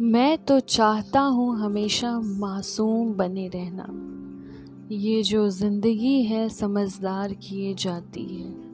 मैं तो चाहता हूँ हमेशा मासूम बने रहना। ये जो ज़िंदगी है समझदार किए जाती है।